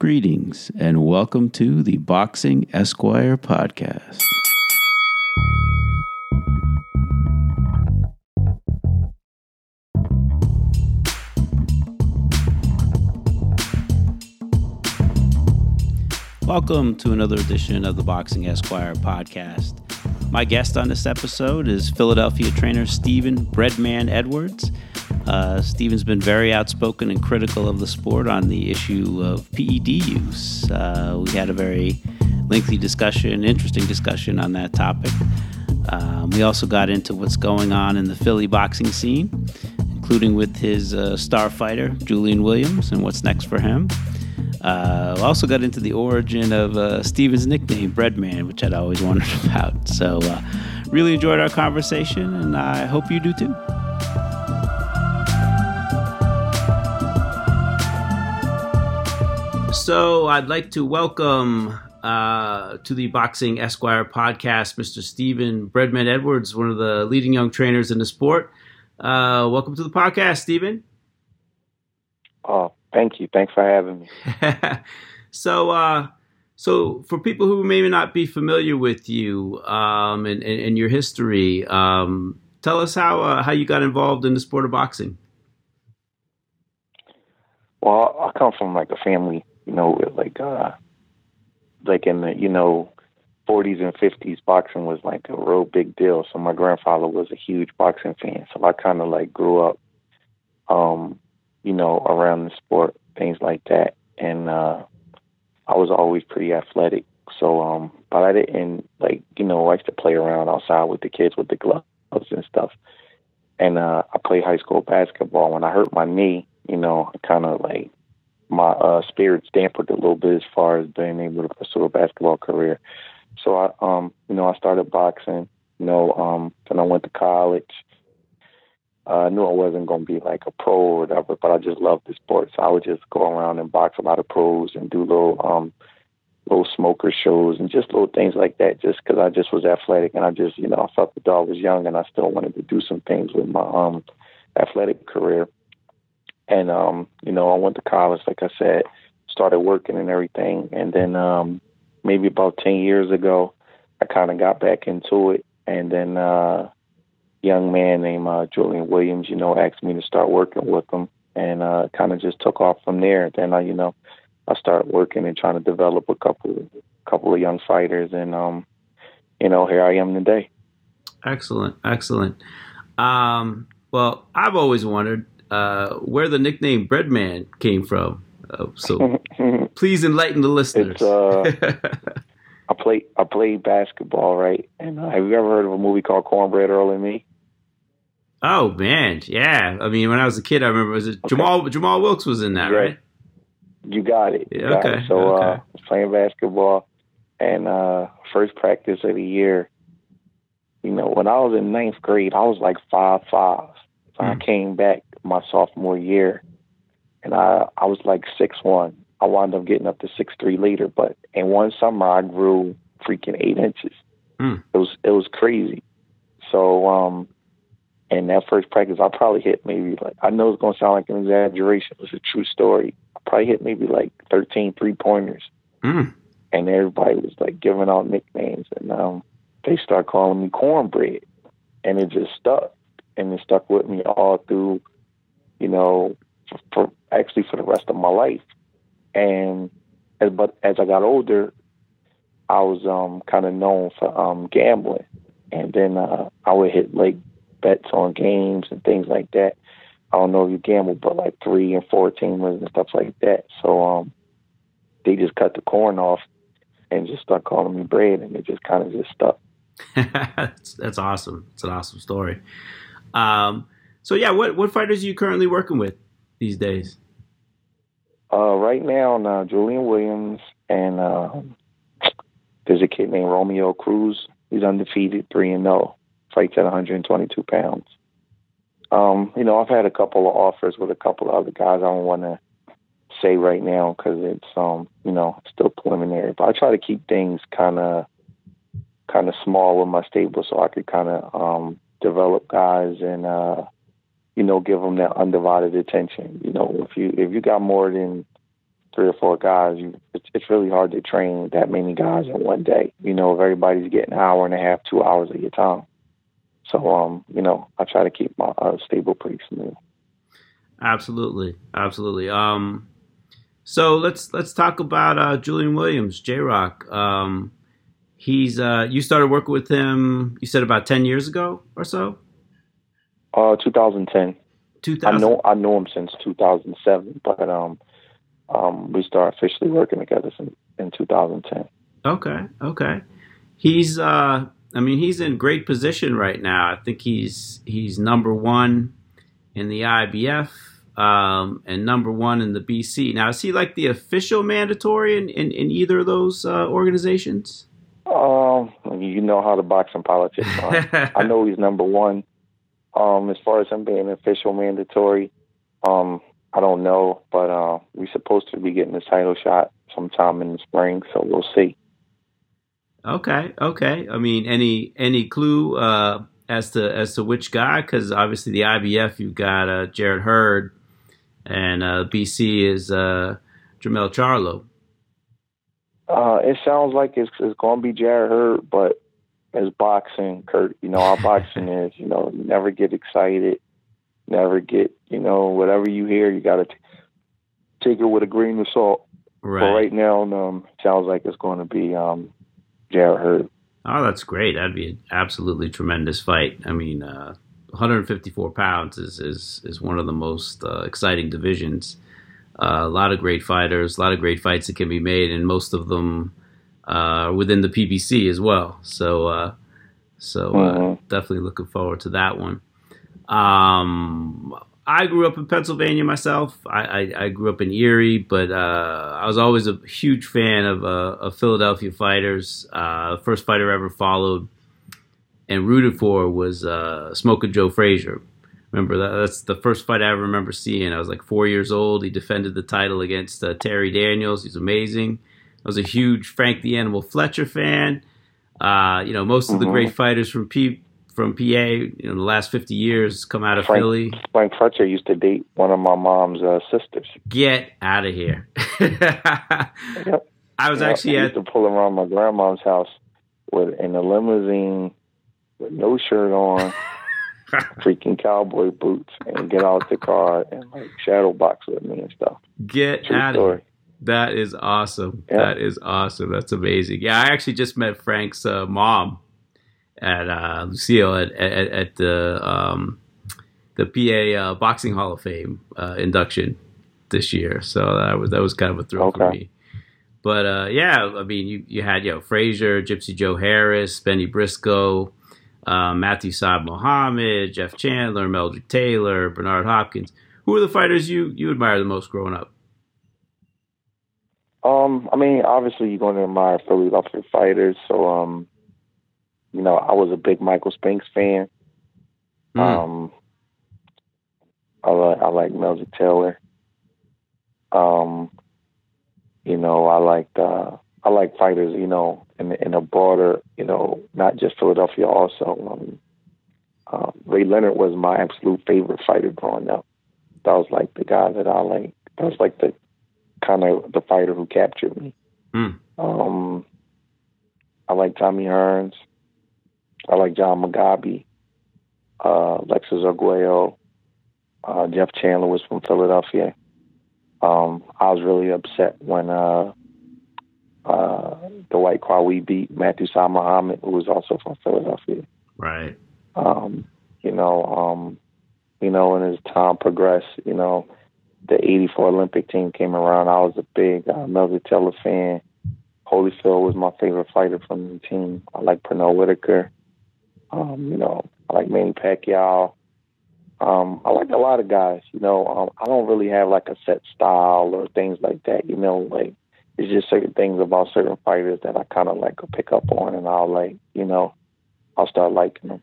Greetings and welcome to the Boxing Esquire podcast. Welcome to another edition of the Boxing Esquire podcast. My guest on this episode is Philadelphia trainer Stephen Breadman Edwards. Uh, Stephen's been very outspoken and critical of the sport on the issue of PED use. Uh, we had a very lengthy discussion, interesting discussion on that topic. Um, we also got into what's going on in the Philly boxing scene, including with his uh, star fighter, Julian Williams, and what's next for him. Uh, also got into the origin of uh, Stephen's nickname, Breadman, which I'd always wondered about. So, uh, really enjoyed our conversation, and I hope you do too. So, I'd like to welcome uh, to the Boxing Esquire podcast Mr. Stephen Breadman Edwards, one of the leading young trainers in the sport. Uh, welcome to the podcast, Stephen. Oh, Thank you. Thanks for having me. so, uh, so for people who may not be familiar with you um, and, and, and, your history, um, tell us how uh, how you got involved in the sport of boxing. Well, I come from like a family, you know, like uh, like in the you know 40s and 50s, boxing was like a real big deal. So my grandfather was a huge boxing fan. So I kind of like grew up um, you know, around the sport, things like that. And uh, I was always pretty athletic. So, um, but I didn't like, you know, I used to play around outside with the kids with the gloves and stuff. And uh, I played high school basketball. When I hurt my knee, you know, I kind of like my uh, spirits dampened a little bit as far as being able to pursue a basketball career. So I, um, you know, I started boxing. You know, um, then I went to college uh, I knew I wasn't going to be like a pro or whatever, but I just loved the sport. So I would just go around and box a lot of pros and do little, um, little smoker shows and just little things like that. Just because I just was athletic and I just, you know, I felt the dog was young and I still wanted to do some things with my um, athletic career. And um, you know, I went to college, like I said, started working and everything, and then um, maybe about ten years ago, I kind of got back into it, and then. uh young man named uh, Julian Williams, you know, asked me to start working with him, and uh, kind of just took off from there. Then I, you know, I started working and trying to develop a couple, couple of young fighters, and um, you know, here I am today. Excellent, excellent. Um, well, I've always wondered uh, where the nickname Breadman came from. Uh, so please enlighten the listeners. Uh, I play I played basketball, right? And uh, have you ever heard of a movie called Cornbread Earl and Me? Oh man, yeah. I mean, when I was a kid, I remember was it okay. Jamal Jamal Wilkes was in that, right? You got it. You got okay. It. So okay. uh, I was playing basketball, and uh, first practice of the year. You know, when I was in ninth grade, I was like five five. So mm. I came back my sophomore year, and I I was like six one. I wound up getting up to six three later, but in one summer I grew freaking eight inches. Mm. It was it was crazy. So um and that first practice, I probably hit maybe like, I know it's going to sound like an exaggeration. But it's a true story. I probably hit maybe like 13 three pointers. Mm. And everybody was like giving out nicknames. And um, they start calling me cornbread. And it just stuck. And it stuck with me all through, you know, for, actually for the rest of my life. And but as I got older, I was um, kind of known for um, gambling. And then uh, I would hit like bets on games and things like that. I don't know if you gamble, but like three and four teamers and stuff like that. So um, they just cut the corn off and just start calling me bread, and it just kind of just stuck. that's, that's awesome. It's an awesome story. Um, so yeah, what what fighters are you currently working with these days? Uh, right now, uh, Julian Williams and uh, there's a kid named Romeo Cruz. He's undefeated, three and zero. Oh fights at 122 pounds. Um, you know, I've had a couple of offers with a couple of other guys. I don't want to say right now because it's um, you know, still preliminary. But I try to keep things kind of kind of small with my stable so I could kind of um, develop guys and uh, you know give them that undivided attention. You know, if you if you got more than three or four guys, you, it's, it's really hard to train that many guys in one day. You know, if everybody's getting an hour and a half, two hours of your time. So, um, you know, I try to keep my uh, stable pretty smooth. Absolutely, absolutely. Um, so let's let's talk about uh, Julian Williams, J Rock. Um, he's uh, you started working with him. You said about ten years ago or so. Uh, 2010. 2000. I know I know him since 2007, but um, um, we started officially working together in, in 2010. Okay, okay. He's uh, I mean, he's in great position right now. I think he's he's number one in the IBF um, and number one in the BC. Now, is he like the official mandatory in, in, in either of those uh, organizations? Um, you know how the boxing politics are. I know he's number one. Um, as far as him being official mandatory, um, I don't know, but uh, we're supposed to be getting the title shot sometime in the spring, so we'll see. Okay, okay. I mean, any any clue uh, as to as to which guy? Because obviously the IBF, you've got uh, Jarrett Hurd, and uh, BC is uh, Jermell Charlo. Uh, it sounds like it's, it's going to be Jarrett Hurd, but as boxing, Kurt, you know how boxing is. You know, you never get excited, never get, you know, whatever you hear, you got to take it with a grain of salt. Right. But right now, um, sounds like it's going to be um, Jarrett Hurd. Oh, that's great. That'd be an absolutely tremendous fight. I mean, uh, 154 pounds is, is, is one of the most uh, exciting divisions. Uh, a lot of great fighters, a lot of great fights that can be made, and most of them uh, within the PBC as well. So, uh, so uh, Mhm. definitely looking forward to that one. Um, I grew up in Pennsylvania myself. I, I, I grew up in Erie, but uh, I was always a huge fan of, uh, of Philadelphia fighters. Uh, the first fighter I ever followed and rooted for was uh, Smoking Joe Frazier. Remember that? That's the first fight I ever remember seeing. I was like four years old. He defended the title against uh, Terry Daniels. He's amazing. I was a huge Frank the Animal Fletcher fan. Uh, you know, most of the Mhm. great fighters from P from PA, you know, the last fifty years come out of Frank- Philly. Frank Fletcher used to date one of my mom's uh, sisters. Get out of here! Yep. I was Yeah, actually I at used to pull around my grandma's house with in a limousine with no shirt on, freaking cowboy boots, and get out the car and like shadow box with me and stuff. get True out of here. That is awesome. Yeah. That is awesome. That's amazing. Yeah, I actually just met Frank's uh, mom at uh, Lucille at, at, at the um, the PA uh, Boxing Hall of Fame uh, induction this year. So that was that was kind of a thrill for me. But uh, yeah, I mean, you, you had you know Frazier, Gypsy Joe Harris, Bennie Briscoe, uh, Matthew Saad Muhammad, Jeff Chandler, Meldrick Taylor, Bernard Hopkins. Who are the fighters you you admire the most growing up? Um, I mean, obviously you're going to admire Philadelphia fighters, so um, you know, I was a big Michael Spinks fan. Mm. Um, I like I like Meldrick Taylor. Um, you know, I like uh, I like fighters. You know, in in a broader, you know, not just Philadelphia. Also, um, uh, Ray Leonard was my absolute favorite fighter growing up. That was like the guy that I like. That was like the kind of the fighter who captured me. Hmm. Um, I like Tommy Hearns. I like John Mugabi, uh, Alexis Arguello. Uh, Jeff Chandler was from Philadelphia. Um, I was really upset when uh, uh, the Dwight Qawi beat Matthew Saad Muhammad, who was also from Philadelphia. Right. Um, you know, um, you know, and as time progressed, you know, the '84 Olympic team came around. I was a big uh, Meldrick Taylor fan. Holyfield was my favorite fighter from the team. I like Pernell Whitaker. Um, you know, I like Manny Pacquiao. Um, I like a lot of guys. You know, um, I don't really have like a set style or things like that. You know, like it's just certain things about certain fighters that I kind of like pick up on, and I'll like, you know, I'll start liking them.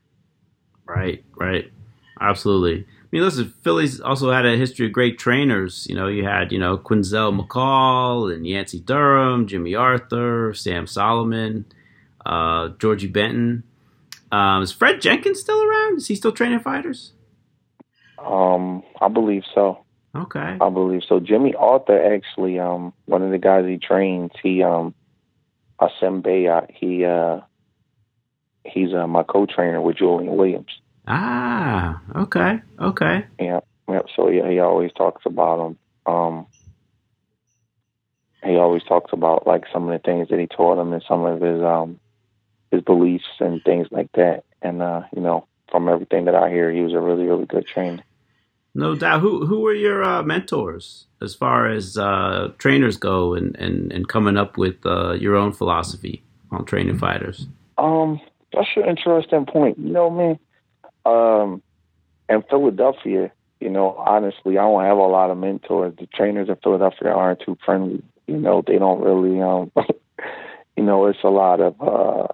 Right, right. Absolutely. I mean, listen, Philly's also had a history of great trainers. You know, you had, you know, Quenzell McCall and Yancey Durham, Jimmy Arthur, Sam Solomon, uh, Georgie Benton. Um, is Fred Jenkins still around? Is he still training fighters? Um, I believe so. Okay. I believe so. Jimmy Arthur actually, um, one of the guys he trains, he um, Asembe, he uh, he's uh, my co-trainer with Julian Williams. Ah, okay, okay. Yeah, yeah. So yeah, he always talks about him. Um, he always talks about like some of the things that he taught him and some of his um his beliefs and things like that. And uh, you know, from everything that I hear, he was a really, really good trainer. No doubt. Who who were your uh, mentors as far as uh, trainers go, and, and, and coming up with uh, your own philosophy on training fighters? Um, that's an interesting point. You know, man. Um, in Philadelphia, you know, honestly, I don't have a lot of mentors. The trainers in Philadelphia aren't too friendly. You know, they don't really. Um, you know, it's a lot of uh,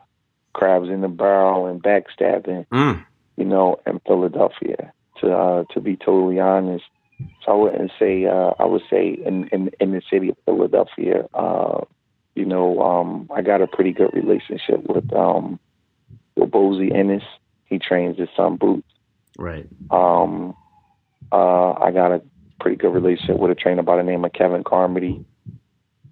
crabs in the barrel and backstabbing. Mm. You know, in Philadelphia. To uh, to be totally honest, so I wouldn't say. Uh, I would say in in in the city of Philadelphia. Uh, you know, um, I got a pretty good relationship with um, with Bozy Ennis. He trains his son Boots. Right. Um, uh, I got a pretty good relationship with a trainer by the name of Kevin Carmody.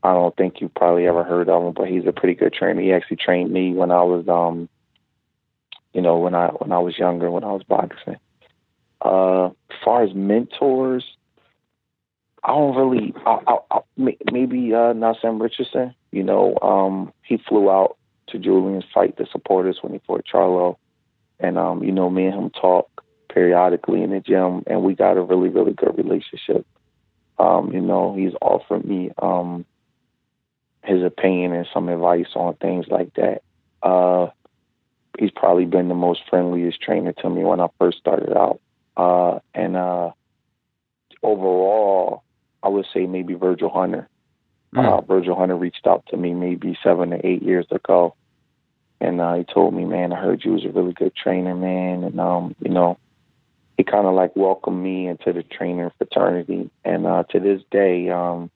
I don't think you probably ever heard of him, but he's a pretty good trainer. He actually trained me when I was, um, you know, when I when I was younger, when I was boxing. Uh, as far as mentors, I don't really. I, I, I, maybe uh, Naazim Richardson. You know, um, he flew out to Julian's fight to support us when he fought Charlo, and um, you know, me and him talk periodically in the gym, and we got a really, really good relationship. Um, you know, he's offered me um, his opinion and some advice on things like that. Uh, he's probably been the most friendliest trainer to me when I first started out. Uh, and uh, overall, I would say maybe Virgil Hunter. Mm. Uh, Virgil Hunter reached out to me maybe seven to eight years ago, and uh, he told me, "Man, I heard you was a really good trainer, man." And um, you know, he kind of like welcomed me into the trainer fraternity. And uh, to this day, um,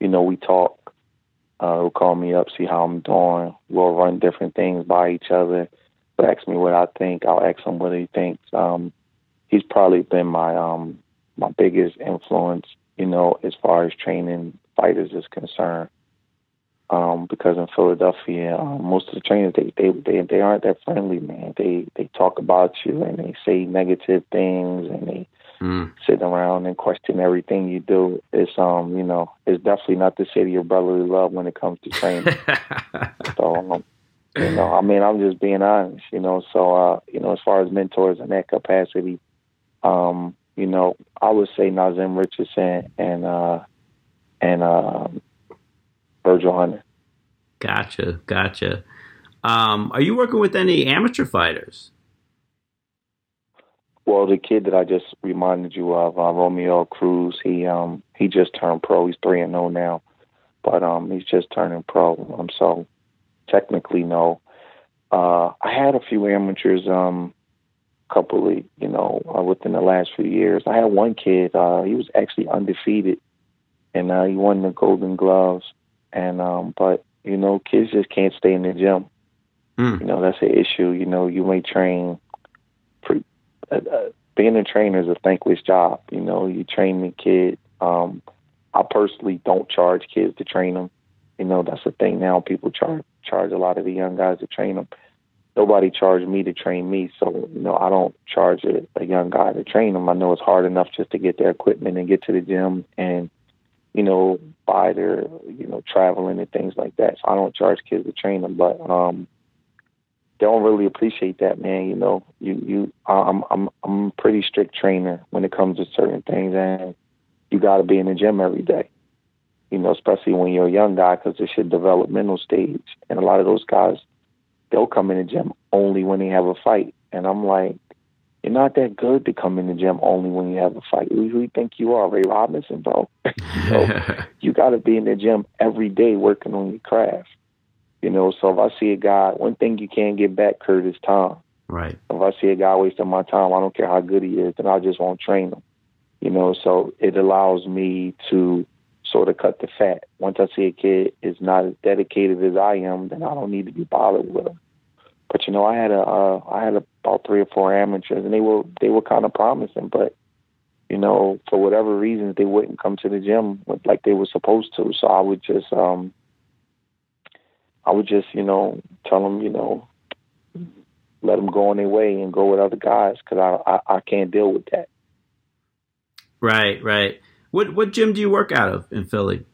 you know, we talk. Uh, he'll call me up, see how I'm doing. We'll run different things by each other. He'll ask me what I think. I'll ask him what he thinks. Um, he's probably been my um, my biggest influence, you know, as far as training fighters is concerned. Um, because in Philadelphia, um, most of the trainers they, they they they aren't that friendly, man. They they talk about you and they say negative things and they Mm. sit around and question everything you do. It's um you know it's definitely not the city of brotherly love when it comes to training. so um, you know I mean I'm just being honest, you know. So uh you know as far as mentors in that capacity, um you know I would say Naazim Richardson and uh and um Virgil Hunter. Gotcha, gotcha. Um, are you working with any amateur fighters? Well, the kid that I just reminded you of, uh, Romeo Cruz, he um he just turned pro. He's three and zero now, but um he's just turning pro. Um, so technically no. Uh, I had a few amateurs, um, couple of you know uh, within the last few years. I had one kid. Uh, he was actually undefeated, and uh, he won the Golden Gloves. And um, but you know, kids just can't stay in the gym. Mm. You know, that's an issue. You know, you may train. For, uh, uh, being a trainer is a thankless job. You know, you train the kid. Um, I personally don't charge kids to train them. You know, that's the thing now. People charge charge a lot of the young guys to train them. Nobody charged me to train me, so you know I don't charge a, a young guy to train them. I know it's hard enough just to get their equipment and get to the gym and you know buy their you know traveling and things like that. So I don't charge kids to train them, but um, they don't really appreciate that, man. You know, you you I'm I'm I'm a pretty strict trainer when it comes to certain things, and you got to be in the gym every day. You know, especially when you're a young guy, because it's your developmental stage, and a lot of those guys they'll come in the gym only when they have a fight, and I'm like. You're not that good to come in the gym only when you have a fight. Who do you think you are, Ray Robinson, bro? so you got to be in the gym every day working on your craft. You know, so if I see a guy, one thing you can't get back, Kurt, is time. right. If I see a guy wasting my time, I don't care how good he is, then I just won't train him. You know, so it allows me to sort of cut the fat. Once I see a kid is not as dedicated as I am, then I don't need to be bothered with him. But you know, I had a uh, I had about three or four amateurs, and they were they were kind of promising, but you know, for whatever reasons, they wouldn't come to the gym like they were supposed to. So I would just, um, I would just, you know, tell them, you know, let them go on their way and go with other guys because I, I I can't deal with that. Right, right. What what gym do you work out of in Philly?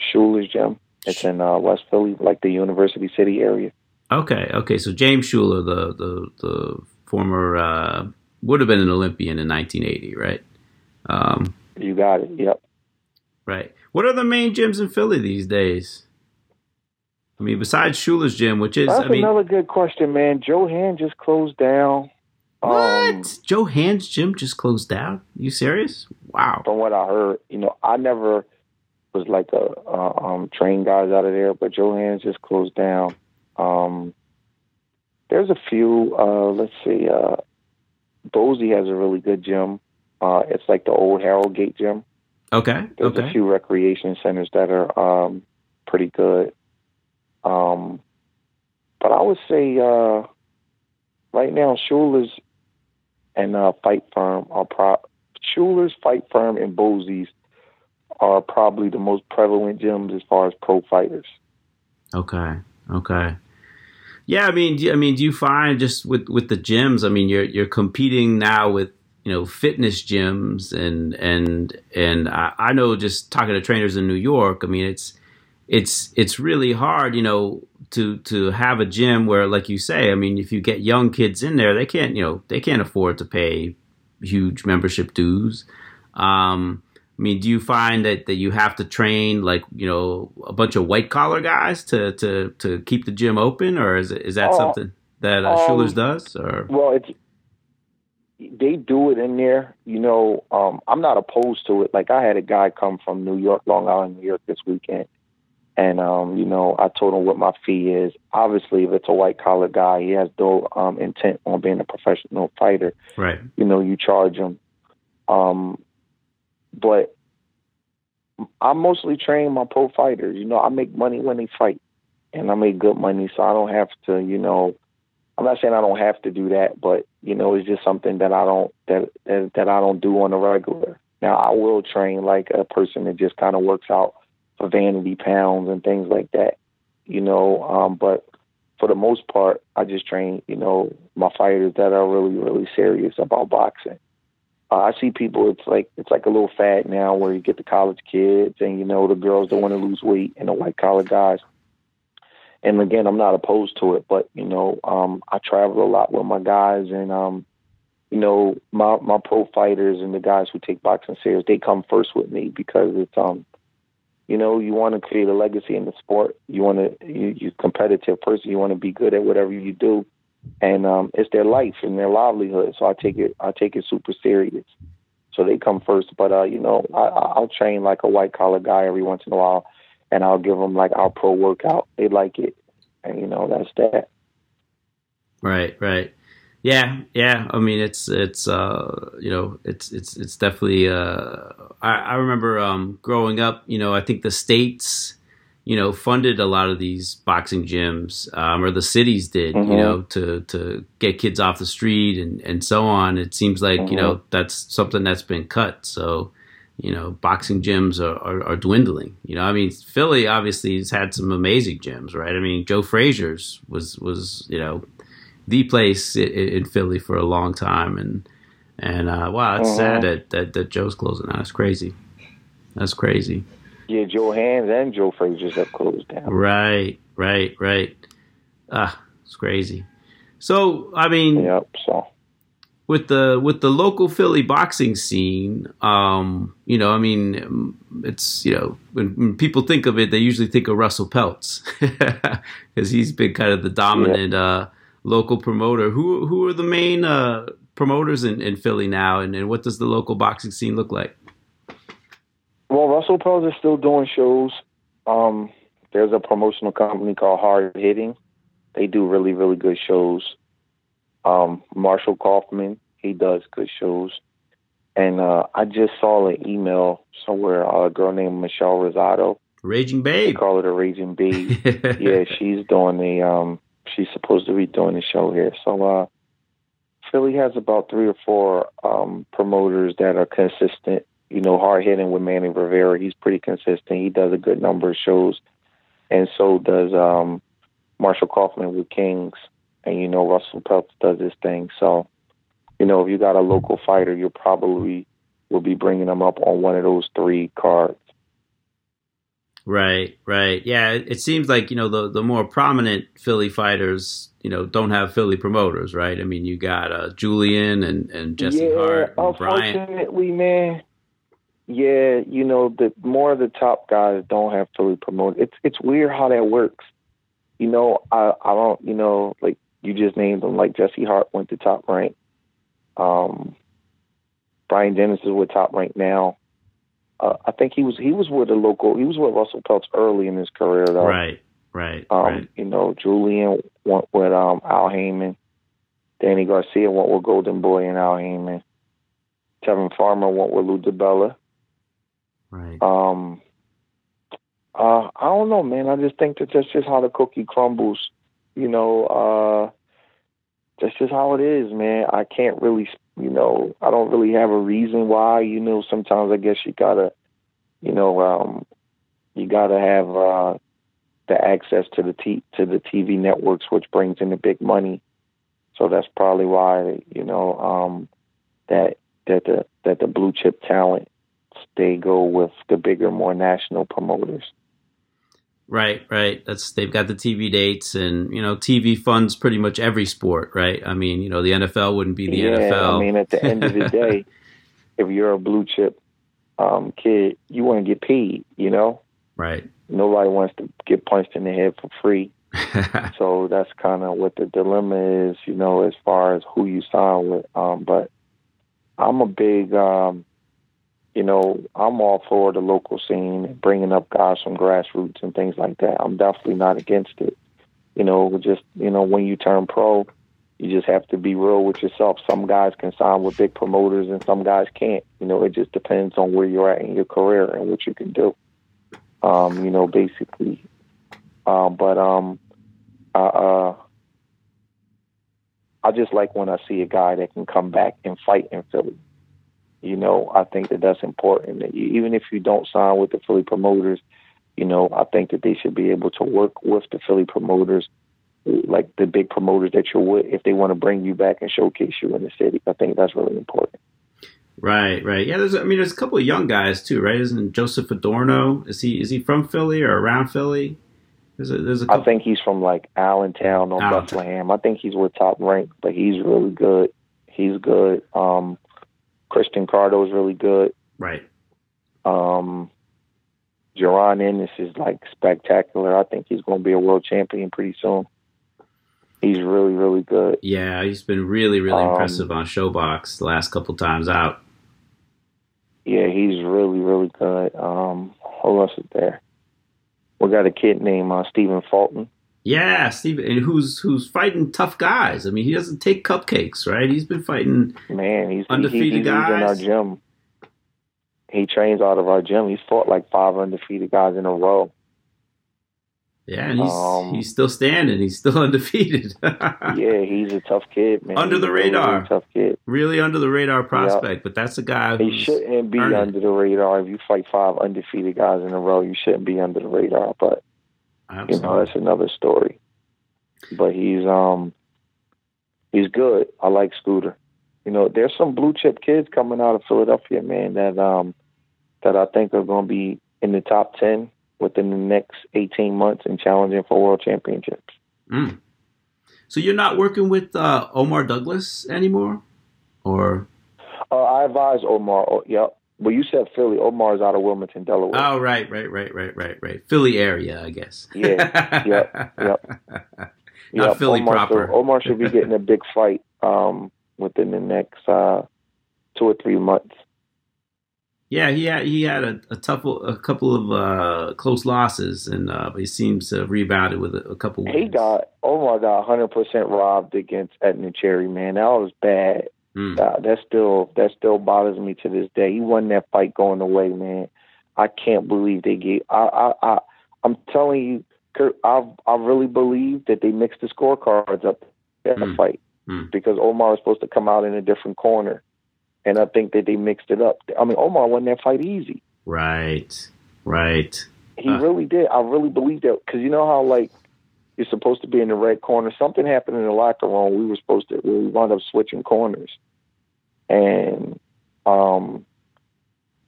Shuler's gym. It's in uh, West Philly, like the University City area. Okay, okay. So James Shuler, the the the former uh, would have been an Olympian in 1980, right? Um, you got it. Yep. Right. What are the main gyms in Philly these days? I mean, besides Shuler's gym, which is that's I mean, another good question, man. Joe Hand just closed down. What? Um, Joe Hand's gym just closed down? You serious? Wow. From what I heard, you know, I never was like a uh, um, train guys out of there, but Joe Hands just closed down. Um, there's a few. Uh, let's see. Uh, has a really good gym. Uh, it's like the old Harold Gate gym. Okay. There's okay. a few recreation centers that are um, pretty good. Um, but I would say uh, right now, Shuler's and uh, Fight Firm are pro- Shuler's, Fight Firm, and Bozy's are probably the most prevalent gyms as far as pro fighters. Okay. Okay. Yeah, I mean, I mean, do you find just with with the gyms? I mean, you're you're competing now with you know fitness gyms and and and I, I know just talking to trainers in New York. I mean, it's it's it's really hard, you know, to to have a gym where, like you say, I mean, if you get young kids in there, they can't, you know, they can't afford to pay huge membership dues. Um, I mean, do you find that, that you have to train like you know a bunch of white collar guys to, to, to keep the gym open, or is is that uh, something that uh, um, Shuler's does? Or well, it's they do it in there. You know, um, I'm not opposed to it. Like I had a guy come from New York, Long Island, New York this weekend, and um, you know, I told him what my fee is. Obviously, if it's a white collar guy, he has no um, intent on being a professional fighter. Right. You know, you charge him. Um, but I mostly train my pro fighters. You know, I make money when they fight, and I make good money, so I don't have to. You know, I'm not saying I don't have to do that, but you know, it's just something that I don't that that, that I don't do on a regular. Now, I will train like a person that just kind of works out for vanity pounds and things like that. You know, um, but for the most part, I just train. You know, my fighters that are really really serious about boxing. Uh, I see people. It's like it's like a little fad now where you get the college kids and you know the girls that want to lose weight and the white collar guys. And again, I'm not opposed to it, but you know, um, I travel a lot with my guys, and um, you know, my my pro fighters and the guys who take boxing serious, they come first with me because it's um, you know, you want to create a legacy in the sport. You want to you you competitive person. You want to be good at whatever you do and um, it's their life and their livelihood. So I take it I take it super serious. So they come first, but uh, you know I, I'll train like a white collar guy every once in a while, and I'll give them like our pro workout. They like it, and you know that's that. Right, right. Yeah, yeah. I mean, it's it's uh, you know, it's it's it's definitely. Uh, I, I remember um, growing up. You know, I think the states you know, funded a lot of these boxing gyms, um, or the cities did, mm-hmm. you know, to to get kids off the street and and so on. It seems like mm-hmm. you know mm-hmm. that's something that's been cut. So, you know, boxing gyms are, are, are, dwindling. You know, I mean, Philly obviously has had some amazing gyms, right? I mean, Joe Frazier's was was you know the place in, in Philly for a long time, and and uh, wow, it's mm-hmm. sad that, that that Joe's closing down. That's crazy. That's crazy. Yeah, Joe Hands and Joe Frazier's have closed down. Right, right, right. Ah, it's crazy. So, I mean, yep. So with the with the local Philly boxing scene, um, you know, I mean, it's you know, when, when, people think of it, they usually think of Russell Peltz because he's been kind of the dominant uh, local promoter. Who who are the main uh, promoters in, in Philly now, and, and what does the local boxing scene look like? Well, Russell Peltz is still doing shows. Um, there's a promotional company called Hard Hitting. They do really, really good shows. Um, Marshall Kauffman, he does good shows. And uh, I just saw an email somewhere, uh, a girl named Michelle Rosado. Raging Babe. They call it a Raging Babe. yeah, she's doing the, um, she's supposed to be doing the show here. So, uh, Philly has about three or four um, promoters that are consistent. You know, hard hitting with Manny Rivera. He's pretty consistent. He does a good number of shows, and so does um, Marshall Kauffman with Kings. And you know, Russell Peltz does his thing. So, you know, if you got a local fighter, you probably will be bringing them up on one of those three cards. Right, right. Yeah, it, it, seems like you know the the more prominent Philly fighters, you know, don't have Philly promoters, right? I mean, you got uh, Julian and and Jesse yeah, Hart, and unfortunately, man. Yeah, you know, the more of the top guys don't have Philly promoters. It's it's weird how that works. You know, I I don't, you know, like you just named them. Like Jesse Hart went to top rank. Um, Bryant Jennings is with top rank now. Uh, I think he was he was with a local. He was with Russell Peltz early in his career, though. Right, right, um, right. You know, Julian went with um, Al Haymon. Danny Garcia went with Golden Boy and Al Haymon. Tevin Farmer went with Lou DiBella. Right. Um. Uh, I don't know, man. I just think that that's just how the cookie crumbles. You know, uh, that's just how it is, man. I can't really you know, I don't really have a reason why. You know, sometimes I guess you gotta, you know, um, you gotta have uh, the access to the t- to the TV networks, which brings in the big money. So that's probably why you know um, that that the that the blue chip talent they go with the bigger, more national promoters. Right, right. That's they've got the TV dates, and you know, TV funds pretty much every sport, right? I mean, you know, the NFL wouldn't be the yeah, NFL. I mean, at the end of the day, if you're a blue chip um, kid, you want to get paid. You know, right? Nobody wants to get punched in the head for free. so that's kind of what the dilemma is, you know, as far as who you sign with. Um, but I'm a big um, you know, I'm all for the local scene and bringing up guys from grassroots and things like that. I'm definitely not against it. You know, just you know, when you turn pro, you just have to be real with yourself. Some guys can sign with big promoters and some guys can't. You know, it just depends on where you're at in your career and what you can do. Um, you know, basically. Um, but um, uh, uh, I just like when I see a guy that can come back and fight in Philly. You know, I think that that's important. That you, even if you don't sign with the Philly promoters, you know, I think that they should be able to work with the Philly promoters, like the big promoters that you're with, if they want to bring you back and showcase you in the city. I think that's really important. Right, right. Yeah, there's. I mean, there's a couple of young guys too, right? Isn't Joseph Adorno? Is he is he from Philly or around Philly? There's a, there's a I think he's from like Allentown or Allentown. Bethlehem. I think he's with top rank, but he's really good. He's good. Um, Christian Carto is really good. Right. Um, Jaron Ennis is like spectacular. I think he's going to be a world champion pretty soon. He's really, really good. Yeah, he's been really, really um, impressive on ShoBox the last couple times out. Yeah, he's really, really good. Um, who else is there? We got a kid named uh, Stephen Fulton. Yeah, Steve, and who's who's fighting tough guys. I mean, he doesn't take cupcakes, right? He's been fighting man, he's undefeated he, he's guys in our gym. He trains out of our gym. He's fought like five undefeated guys in a row. Yeah, and he's um, he's still standing. He's still undefeated. yeah, he's a tough kid, man. Under the radar, really tough kid. Really under the radar prospect, yep. but that's a guy. He shouldn't be under the radar. If you fight five undefeated guys in a row, you shouldn't be under the radar. But Absolutely. You know, that's another story. But he's um he's good. I like Scooter. You know, there's some blue chip kids coming out of Philadelphia, man, that um that I think are gonna be in the top ten within the next eighteen months and challenging for world championships. Mm. So you're not working with uh, Omar Douglas anymore, or? Uh, I advise Omar. Oh, yep. Well, you said Philly. Omar's out of Wilmington, Delaware. Oh, right, right, right, right, right, right. Philly area, I guess. Yeah. yep. Yep. Not yep. Philly Omar proper. Should, Omar should be getting a big fight um, within the next uh, two or three months. Yeah, he had he had a, a tough a couple of uh, close losses, and uh, he seems to have rebounded with a, a couple. Wins. He got Omar got 100 percent robbed against Edner Cherry. Man, that was bad. Mm. Uh, that still that still bothers me to this day. He won that fight going away, man. I can't believe they gave. I I, I I'm telling you, Kurt. I I really believe that they mixed the scorecards up that mm. fight. mm. because Omar was supposed to come out in a different corner, and I think that they mixed it up. I mean, Omar won that fight easy. Right, right. He uh. really did. I really believe that because you know how like you're supposed to be in the red corner. Something happened in the locker room. We were supposed to. We wound up switching corners, and um,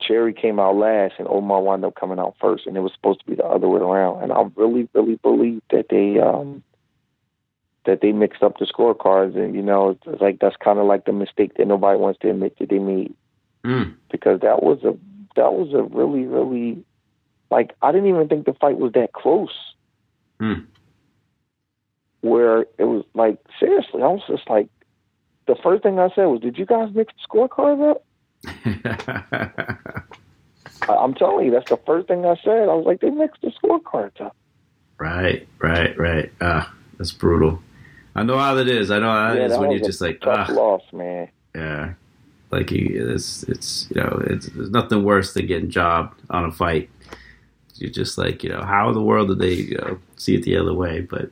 Cherry came out last, and Omar wound up coming out first, and it was supposed to be the other way around. And I really, really believe that they um, that they mixed up the scorecards, and you know, it's like that's kind of like the mistake that nobody wants to admit that they made, mm. because that was a that was a really, really like I didn't even think the fight was that close. Mm where it was like seriously, I was just like, the first thing I said was, "Did you guys mix the scorecards up?" I'm telling you, that's the first thing I said. I was like, "They mixed the scorecards up." Right, right, right. Ah, that's brutal. I know how that is. I know how yeah, it is when you're just like, tough ah. loss, man. Yeah, like you, it's it's you know, it's there's nothing worse than getting jobbed on a fight. You're just like, you know, how in the world did they you know, see it the other way? But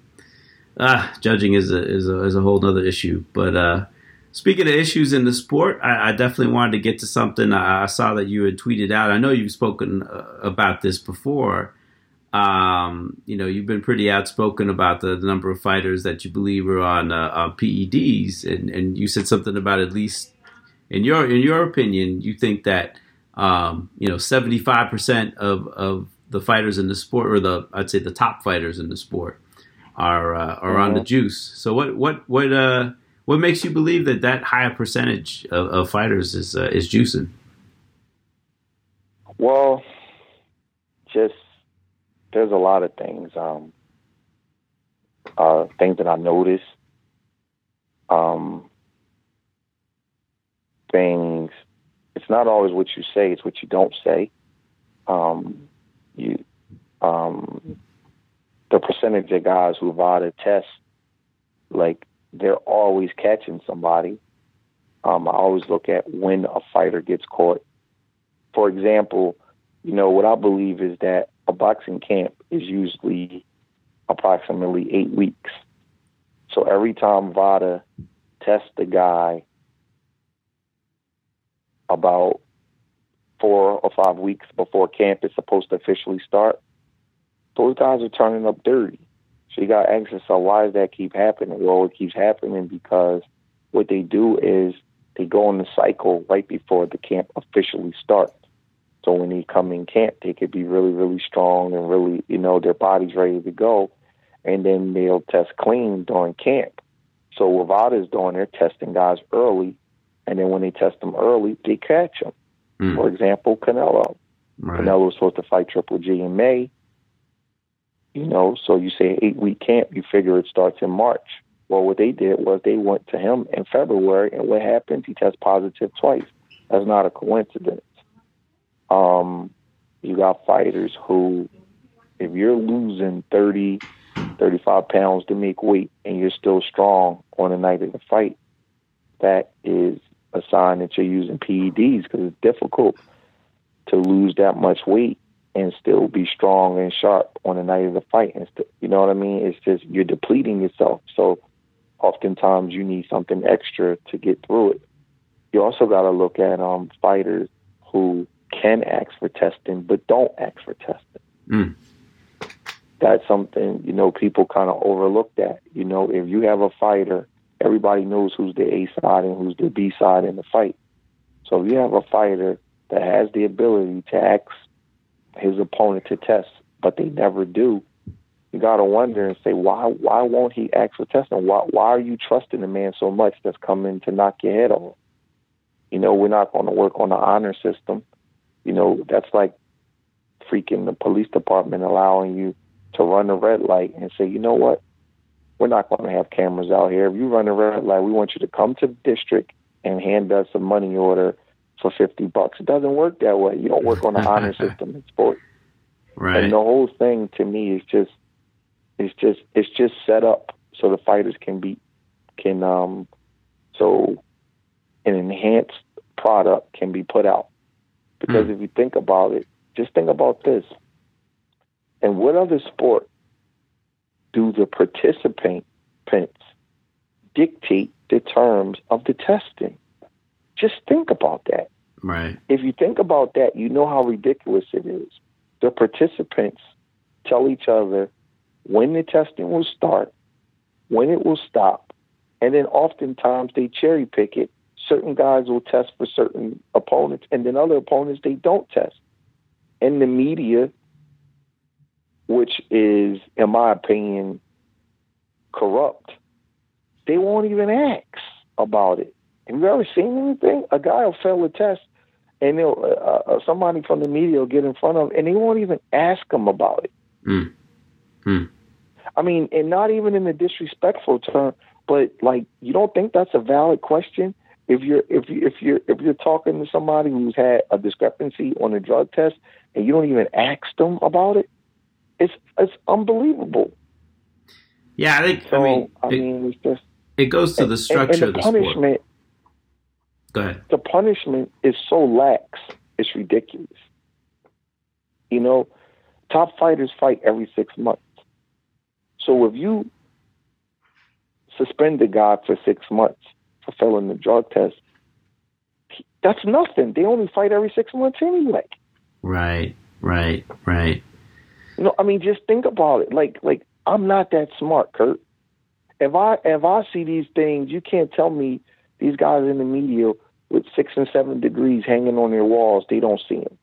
ah, judging is a is a is a whole other issue. But uh, speaking of issues in the sport, I, I definitely wanted to get to something. I, I, saw that you had tweeted out. I know you've spoken uh, about this before. Um, you know, you've been pretty outspoken about the, the number of fighters that you believe are on, uh, on PEDs, and, and you said something about at least in your in your opinion, you think that um, you know seventy five percent of of the fighters in the sport, or the I'd say the top fighters in the sport, are uh, are mm-hmm. on the juice. So what what what uh what makes you believe that that higher percentage of, of fighters is uh, is juicing? Well, just there's a lot of things. Um, uh, things that I noticed. Um, things. It's not always what you say; it's what you don't say. Um, you, um, the percentage of guys who VADA test, like they're always catching somebody. Um, I always look at when a fighter gets caught. For example, you know, what I believe is that a boxing camp is usually approximately eight weeks. So every time VADA tests the guy about four or five weeks before camp is supposed to officially start, those guys are turning up dirty. So you got to ask yourself, why does that keep happening? Well, it keeps happening because what they do is they go in the cycle right before the camp officially starts. So when they come in camp, they could be really, really strong and really, you know, their body's ready to go. And then they'll test clean during camp. So what VADA's doing, they're testing guys early. And then when they test them early, they catch them. Mm. For example, Canelo. Right. Canelo was supposed to fight Triple G in May. You know, so you say eight week camp, you figure it starts in March. Well, what they did was they went to him in February, and what happened? He tested positive twice. That's not a coincidence. Um, you got fighters who, if you're losing 30, 35 pounds to make weight and you're still strong on the night of the fight, that is a sign that you're using PEDs because it's difficult to lose that much weight and still be strong and sharp on the night of the fight. And st- you know what I mean? It's just you're depleting yourself. So oftentimes you need something extra to get through it. You also got to look at um, fighters who can ask for testing but don't ask for testing. Mm. That's something you know people kind of overlook. That you know if you have a fighter, everybody knows who's the A side and who's the B side in the fight. So if you have a fighter that has the ability to ask his opponent to test, but they never do. You got to wonder and say, why why won't he ask for testing? Why why are you trusting the man so much that's coming to knock your head off? You know, we're not to work on the honor system. You know, that's like freaking the police department allowing you to run a red light and say, you know what? We're not going to have cameras out here. If you run a red light, we want you to come to the district and hand us a money order for 50 bucks. It doesn't work that way. You don't work on the honor system in sports. Right. And the whole thing to me is just it's just it's just set up so the fighters can be can um so an enhanced product can be put out. Because mm. if you think about it, just think about this. And what other sport do the participants dictate the terms of the testing. Just think about that. Right. If you think about that, you know how ridiculous it is. The participants tell each other when the testing will start, when it will stop, and then oftentimes they cherry pick it. Certain guys will test for certain opponents, and then other opponents they don't test. And the media, which is, in my opinion, corrupt, they won't even ask about it. Have you ever seen anything? A guy will fail a test, and they'll, uh, uh, somebody from the media will get in front of him, and they won't even ask him about it. Mm. Mm. I mean, and not even in a disrespectful term, but like, you don't think that's a valid question? If you're if you if you're if you're talking to somebody who's had a discrepancy on a drug test and you don't even ask them about it, it's it's unbelievable. Yeah, I think. So I mean, I it, mean, it's just it goes to the structure and, and of the the punishment. sport. Go ahead. the punishment is so lax, it's ridiculous. You know, top fighters fight every six months. So if you suspend a guy for six months for failing the drug test, that's nothing. They only fight every six months anyway. Right. Right. Right. You know, I mean, just think about it. Like, like I'm not that smart, Kurt. If I if I see these things, you can't tell me these guys in the media with six and seven degrees hanging on their walls, they don't see them.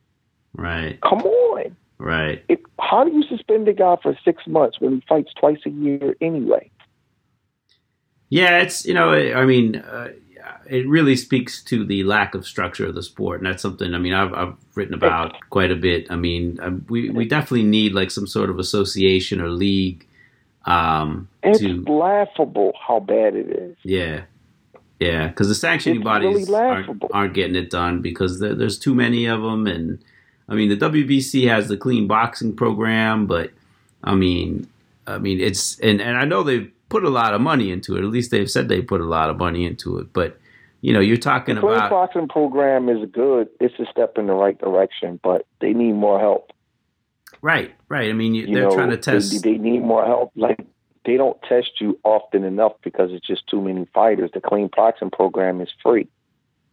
Right. Come on. Right. It, how do you suspend a guy for six months when he fights twice a year anyway? Yeah, it's you know, I mean, uh, it really speaks to the lack of structure of the sport, and that's something. I mean, I've I've written about quite a bit. I mean, um, we we definitely need like some sort of association or league. Um, It's to laughable how bad it is. yeah, yeah, because the sanctioning It's bodies really aren't, aren't getting it done because there, there's too many of them, and I mean, the WBC has the clean boxing program, but I mean, I mean, it's and and I know they've put a lot of money into it. At least they've said they put a lot of money into it, but you know, you're talking about The clean about boxing program is good. It's a step in the right direction, but they need more help. right, right. I mean, you, You they're know, trying to test. They, they need more help. Like they don't test you often enough because it's just too many fighters. The clean boxing program is free,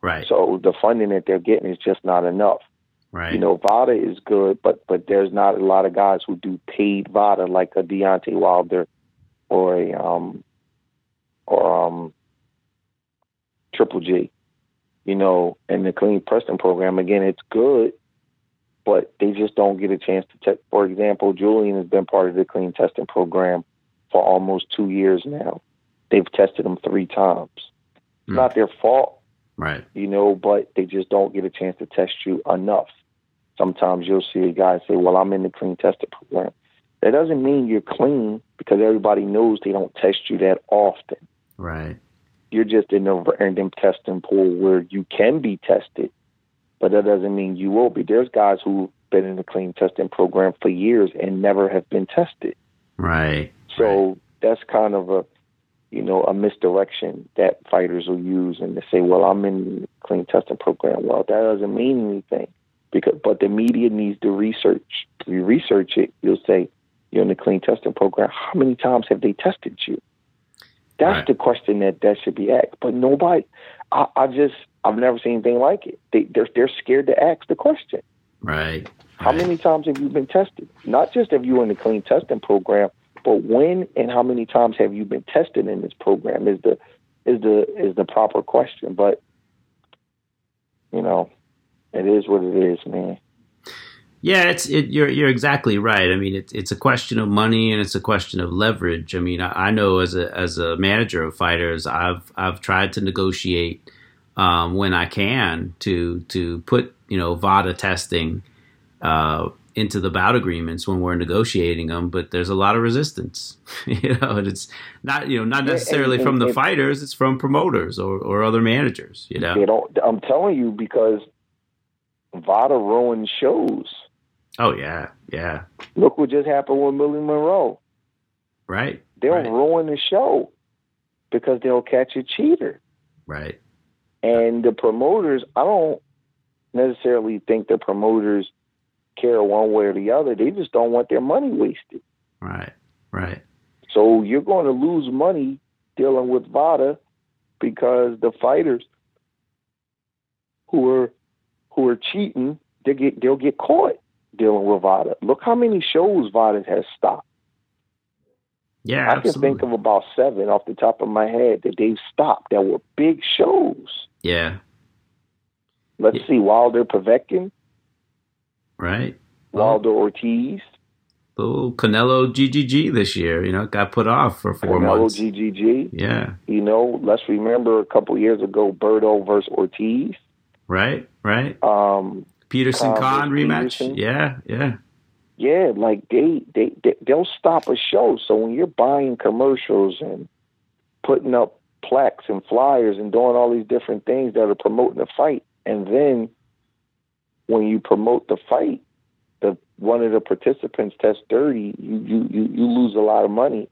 right, so the funding that they're getting is just not enough. right, You know, VADA is good, but but there's not a lot of guys who do paid VADA like a Deontay Wilder or a um or um Triple G. You know, and the clean Preston program again, it's good, but they just don't get a chance to test. For example, Julian has been part of the clean testing program for almost two years now. They've tested them three times. It's Hmm. not their fault right, you know, but they just don't get a chance to test you enough. Sometimes you'll see a guy say, Well, I'm in the clean testing program. That doesn't mean you're clean because everybody knows they don't test you that often. right, You're just in a random testing pool where you can be tested, but that doesn't mean you will be. There's guys who've been in the clean testing program for years and never have been tested. right. So that's kind of a, you know, a misdirection that fighters will use and they say, well, I'm in the clean testing program. Well, that doesn't mean anything because, but the media needs to research. If you research it, you'll say you're in the clean testing program. How many times have they tested you? That's Right. the question that that should be asked. But nobody, I, I just, I've never seen anything like it. They, they're, they're scared to ask the question. Right. How right. many times have you been tested? Not just have you're in the clean testing program, but when and how many times have you been tested in this program is the is the is the proper question. But you know, it is what it is, man. Yeah, it's it, you're you're exactly right. I mean, it's it's a question of money and it's a question of leverage. I mean, I, I know as a as a manager of fighters, I've I've tried to negotiate um, when I can to to put you know VADA testing uh, into the bout agreements when we're negotiating them, but there's a lot of resistance. you know, and it's not you know not Yeah, and- necessarily and- from the and- fighters; it's from promoters or, or other managers. You know. They don't. I'm telling you because VADA ruins shows. Oh yeah, yeah, Look what just happened with Willie Monroe. right, They'll Right. ruin the show because they'll catch a cheater. right, And the promoters, I don't necessarily think the promoters care one way or the other. They just don't want their money wasted. right, right. So you're going to lose money dealing with VADA because the fighters who are who are cheating, they get they'll get caught dealing with VADA. Look how many shows VADA has stopped. Yeah, I can think of about seven off the top of my head that they've stopped that were big shows. Yeah. Let's Yeah. see, Wilder Povetkin, Right. Wilder Ortiz, Little Canelo GGG this year, you know, got put off for four Canelo months. GGG. Yeah. You know, let's remember a couple years ago, Berto versus Ortiz. Right. Right. Um, Peterson Khan Khan rematch. Peterson. Yeah. Yeah. yeah, like they, they they they'll stop a show. So when you're buying commercials and putting up plaques and flyers and doing all these different things that are promoting the fight, and then when you promote the fight, the one of the participants tests dirty, you you you, you lose a lot of money.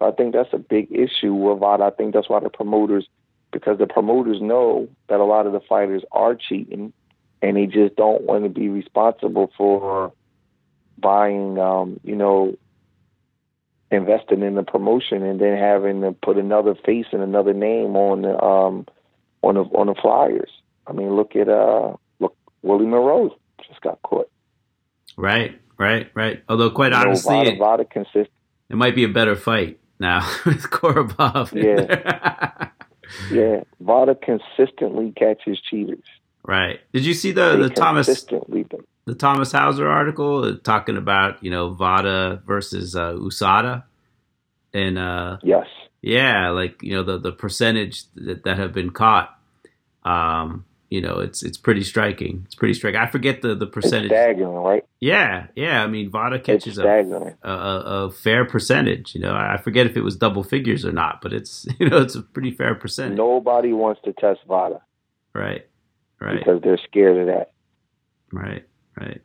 I think that's a big issue with VADA. I think that's why the promoters, because the promoters know that a lot of the fighters are cheating, and they just don't want to be responsible for buying, um, you know, investing in the promotion and then having to put another face and another name on the um, on the on the flyers. I mean, look at uh, Willie Monroe just got caught. Right. Right. Right. Although, quite You know, honestly, Vada, it, Vada consist. it might be a better fight now with Korobov. Yeah. Yeah, Vada consistently catches cheaters. right. Did you see the They the Thomas the Thomas Hauser article uh, talking about you know Vada versus uh, Usada, and uh, Yes. yeah, like you know the the percentage that, that have been caught. Um, you know, it's it's pretty striking. It's pretty striking. I forget the the It's percentage. staggering, right? Yeah, yeah. I mean, Vada catches a, a, a a fair percentage. You know, I forget if it was double figures or not, but it's you know it's a pretty fair percentage. Nobody wants to test Vada Right, right. because they're scared of that. Right, right.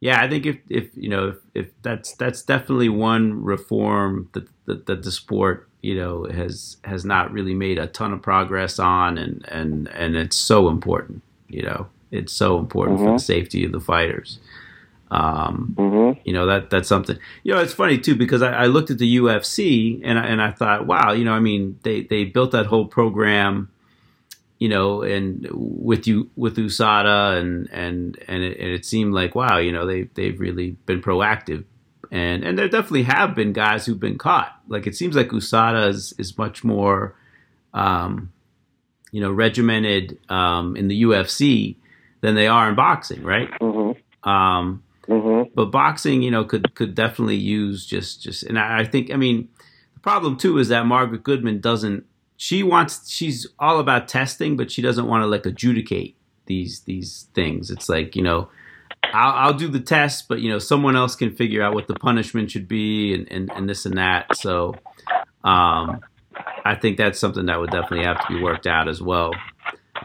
Yeah, I think if if you know if, if that's that's definitely one reform that, that that the sport you know has has not really made a ton of progress on, and and and it's so important. You know, it's so important for the Mhm. safety of the fighters. Um, hmm you know that that's something. You know, it's funny too because I, I looked at the UFC and I, and I thought, wow, you know, I mean, they they built that whole program, you know, and with you with USADA and and and it, and it seemed like, wow, you know, they they've really been proactive. And and there definitely have been guys who've been caught. Like it seems like USADA is, is much more, um, you know, regimented um, in the UFC than they are in boxing, right? hmm Um, hmm but boxing, you know, could could definitely use just just. And I, I think, I mean, the problem too is that Margaret Goodman doesn't. She wants. She's all about testing, but she doesn't want to like adjudicate these these things. It's like you know, I'll, I'll do the test, but you know, someone else can figure out what the punishment should be and and, and this and that. So, um, I think that's something that would definitely have to be worked out as well.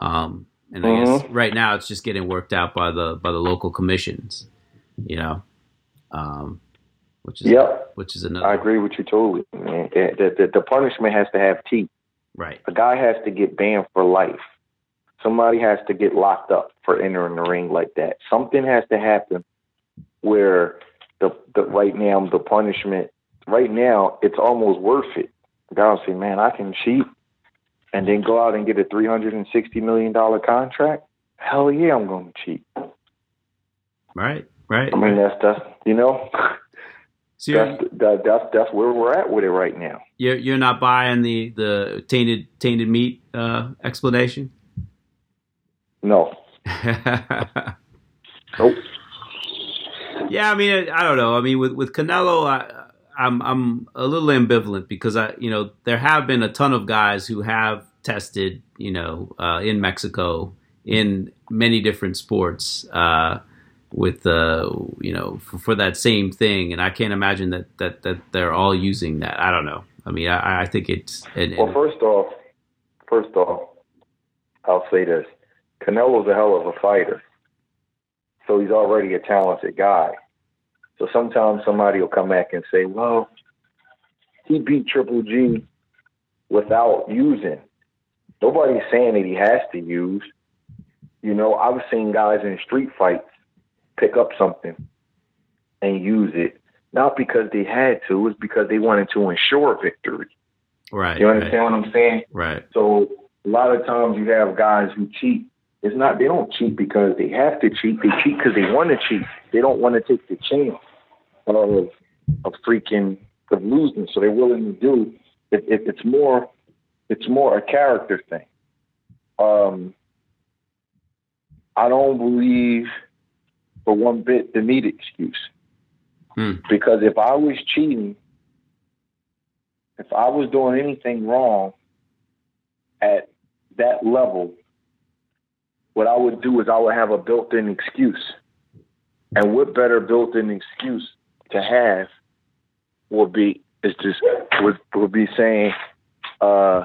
Um, and I guess right now it's just getting worked out by the by the local commissions, you know, um, which is Yep. which is another I agree with you totally, man. The, the, the, the punishment has to have teeth. right, A guy has to get banned for life. Somebody has to get locked up for entering the ring like that. Something has to happen where the, the right now the punishment right now it's almost worth it. Will say, "Man, I can cheat and then go out and get a three hundred and sixty million dollar contract." Hell yeah, I'm going to cheat. right, right. I mean, that's that's you know So that's that, that's that's where we're at with it right now. you're you're not buying the the tainted tainted meat uh, explanation. No, nope. Yeah, I mean, I don't know. I mean, with with Canelo, I, I'm I'm a little ambivalent because I, you know, there have been a ton of guys who have tested, you know, uh, in Mexico in many different sports uh, with, uh, you know, for, for that same thing, and I can't imagine that that that they're all using that. I don't know. I mean, I, I think it's and, Well, first off, first off, I'll say this: Canelo's a hell of a fighter, so he's already a talented guy. So sometimes somebody will come back and say, "Well, he beat Triple G without using." Nobody's saying that he has to use. You know, I've seen guys in street fights pick up something and use it, not because they had to, it's because they wanted to ensure victory. right, You understand what I'm saying? right, So a lot of times you have guys who cheat. It's not they don't cheat because they have to cheat. They cheat because they want to cheat. They don't want to take the chance of of freaking of losing, so they're willing to do. It, it, it's more it's more a character thing. Um, I don't believe for one bit the meat excuse. Hmm. Because if I was cheating, if I was doing anything wrong at that level, what I would do is I would have a built in excuse. And what better built in excuse to have would be is just would would be saying, uh,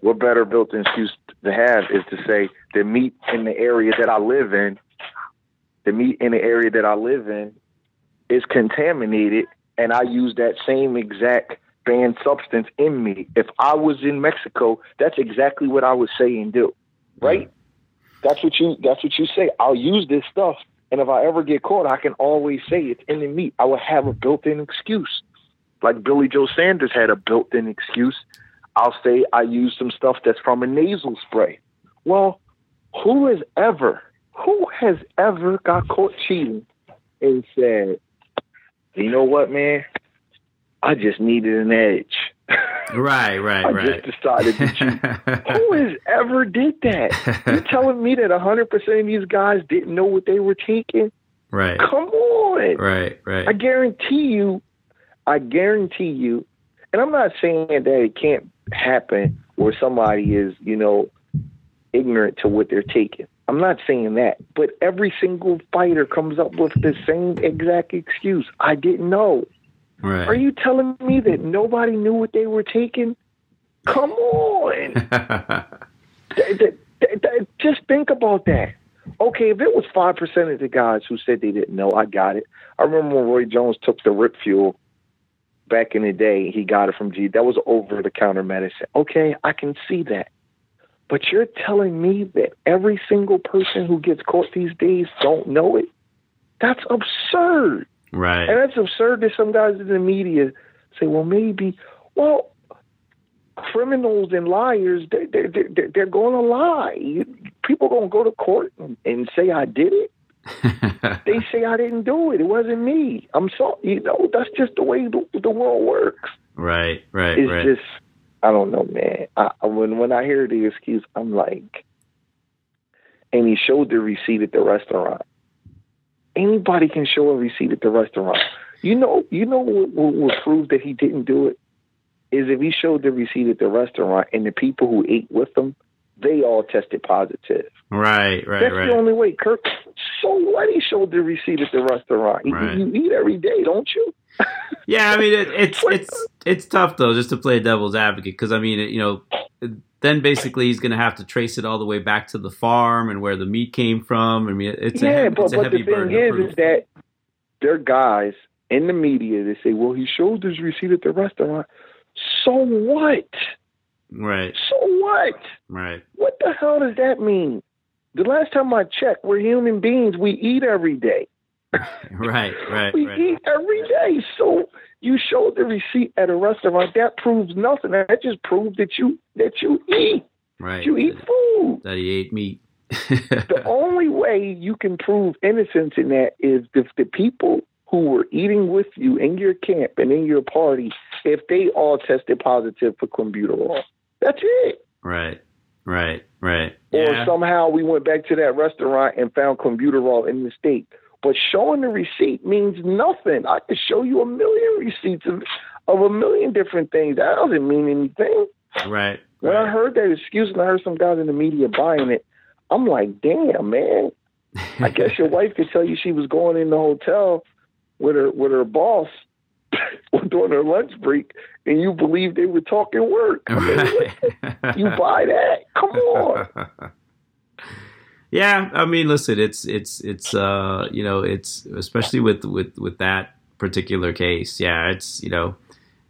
what better built in excuse to have is to say the meat in the area that I live in, the meat in the area that I live in is contaminated and I use that same exact banned substance in me. If I was in Mexico, that's exactly what I would say and do. Right? That's what you that's what you say. I'll use this stuff and if I ever get caught, I can always say it's in the meat. I will have a built-in excuse. Like Billy Joe Saunders had a built-in excuse. I'll say I use some stuff that's from a nasal spray. Well, who has ever, who has ever got caught cheating and said, you know what, man? I just needed an edge. Right, right, I right. just decided to. Who has ever did that? You're telling me that 100% of these guys didn't know what they were taking? right, Come on. right, right. I guarantee you, I guarantee you, and I'm not saying that it can't happen where somebody is, you know, ignorant to what they're taking. I'm not saying that, but every single fighter comes up with the same exact excuse. I didn't know. Right. Are you telling me that nobody knew what they were taking? Come on. Th- th- th- just think about that. Okay, if it was five percent of the guys who said they didn't know, I got it. I remember when Roy Jones took the Rip Fuel back in the day. He got it from G. That was over the counter medicine. Okay, I can see that. But you're telling me that every single person who gets caught these days don't know it? That's absurd. Right. And that's absurd that some guys in the media say, well, maybe, well, criminals and liars, they, they, they, they're going to lie. People going to go to court and, and say, I did it. They say, I didn't do it. It wasn't me. I'm sorry. You know, that's just the way the, the world works. right, right, It's right. just, I don't know, man. I, I- when, when I hear the excuse, I'm like, and he showed the receipt at the restaurant. Anybody can show a receipt at the restaurant. You know, you know what, will prove that he didn't do it is if he showed the receipt at the restaurant and the people who ate with him, they all tested positive. right, right, That's right. the only way. Kurt, so what? He showed the receipt at the restaurant. You- Right. You, eat every day, don't you? Yeah, I mean it, it's it's it's tough though, just to play devil's advocate, because I mean, it, you know, then basically he's going to have to trace it all the way back to the farm and where the meat came from. I mean, it's a, yeah, heavy, but, it's a but heavy the thing is, is that there are guys in the media that say, "Well, he showed his receipt at the restaurant." So what? Right, So what? right, What the hell does that mean? The last time I checked, we're human beings. We eat every day. right, right, We right. eat every day. So you showed the receipt at a restaurant. That proves nothing. That just proves that you that you eat. Right. You eat food. that he ate meat. The only way you can prove innocence in that is if the people who were eating with you in your camp and in your party, if they all tested positive for clenbuterol. That's it. right, right, right. Or Yeah. somehow we went back to that restaurant and found clenbuterol in the state. But showing the receipt means nothing. I could show you a million receipts of, of a million different things. That doesn't mean anything. right, When I heard that excuse and I heard some guys in the media buying it, I'm like, damn, man. I guess your wife could tell you she was going in the hotel with her with her boss during her lunch break, and you believe they were talking work. I mean, Right. you buy that? Come on. yeah, I mean, listen, it's it's it's uh you know it's especially with with with that particular case. Yeah, it's you know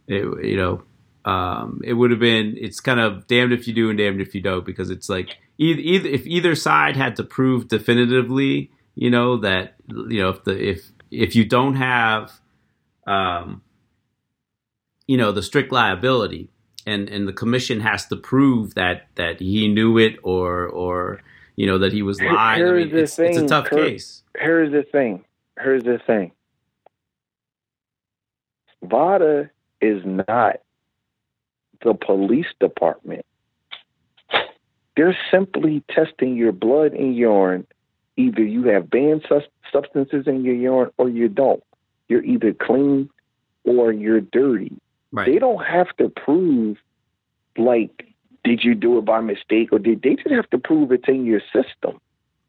it you know um it would have been it's kind of damned if you do and damned if you don't because it's like either, either if either side had to prove definitively you know that you know if the if if you don't have um you know the strict liability and and the commission has to prove that that he knew it or or you know that he was lying. Here's I mean, it's, it's a tough Kurt. case. Here's the thing. Here's the thing. VADA is not the police department. They're simply testing your blood and urine. Either you have banned sus- substances in your urine or you don't. You're either clean or you're dirty. Right. They don't have to prove, like, did you do it by mistake or did they just have to prove it's in your system?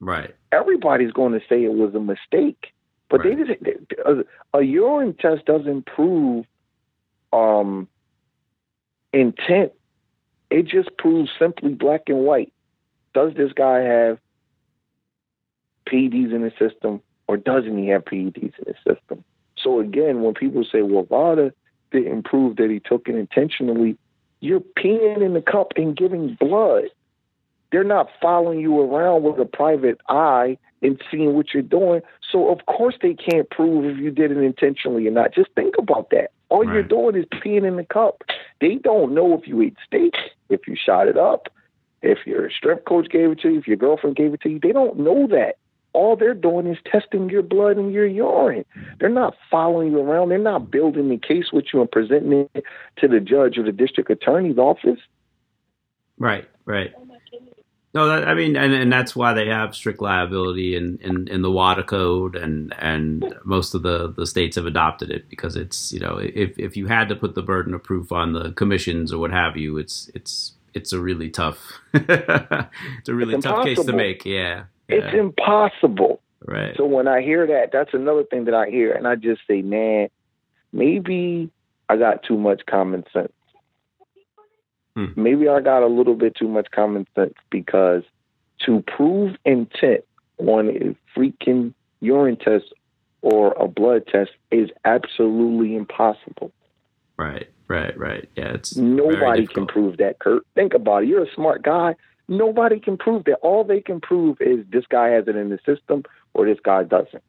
Right. everybody's going to say it was a mistake. But Right. they just a, a urine test doesn't prove um, intent. It just proves simply black and white. Does this guy have PEDs in his system, or doesn't he have PEDs in his system? So again, when people say, "Well, Vada didn't prove that he took it intentionally," you're peeing in the cup and giving blood they're not following you around with a private eye and seeing what you're doing. So of course they can't prove if you did it intentionally or not. Just think about that. All you're doing is peeing in the cup. They don't know if you ate steak, if you shot it up, if your strip coach gave it to you, if your girlfriend gave it to you. They don't know that. All they're doing is testing your blood and your urine. They're not following you around. They're not building the case with you and presenting it to the judge or the district attorney's office. Right. Right. No, that, I mean, and, and that's why they have strict liability in, in, in the WADA code, and and most of the, the states have adopted it because it's you know if if you had to put the burden of proof on the commissions or what have you, it's it's it's a really tough it's a really It's tough case to make. Yeah. It's impossible. right. So when I hear that, that's another thing that I hear, and I just say, man, maybe I got too much common sense. Hmm. Maybe I got a little bit too much common sense because to prove intent on a freaking urine test or a blood test is absolutely impossible. Right. Right. Right. Yeah. It's Nobody can prove that, Kurt. Think about it. You're a smart guy. Nobody can prove that. All they can prove is this guy has it in the system or this guy doesn't.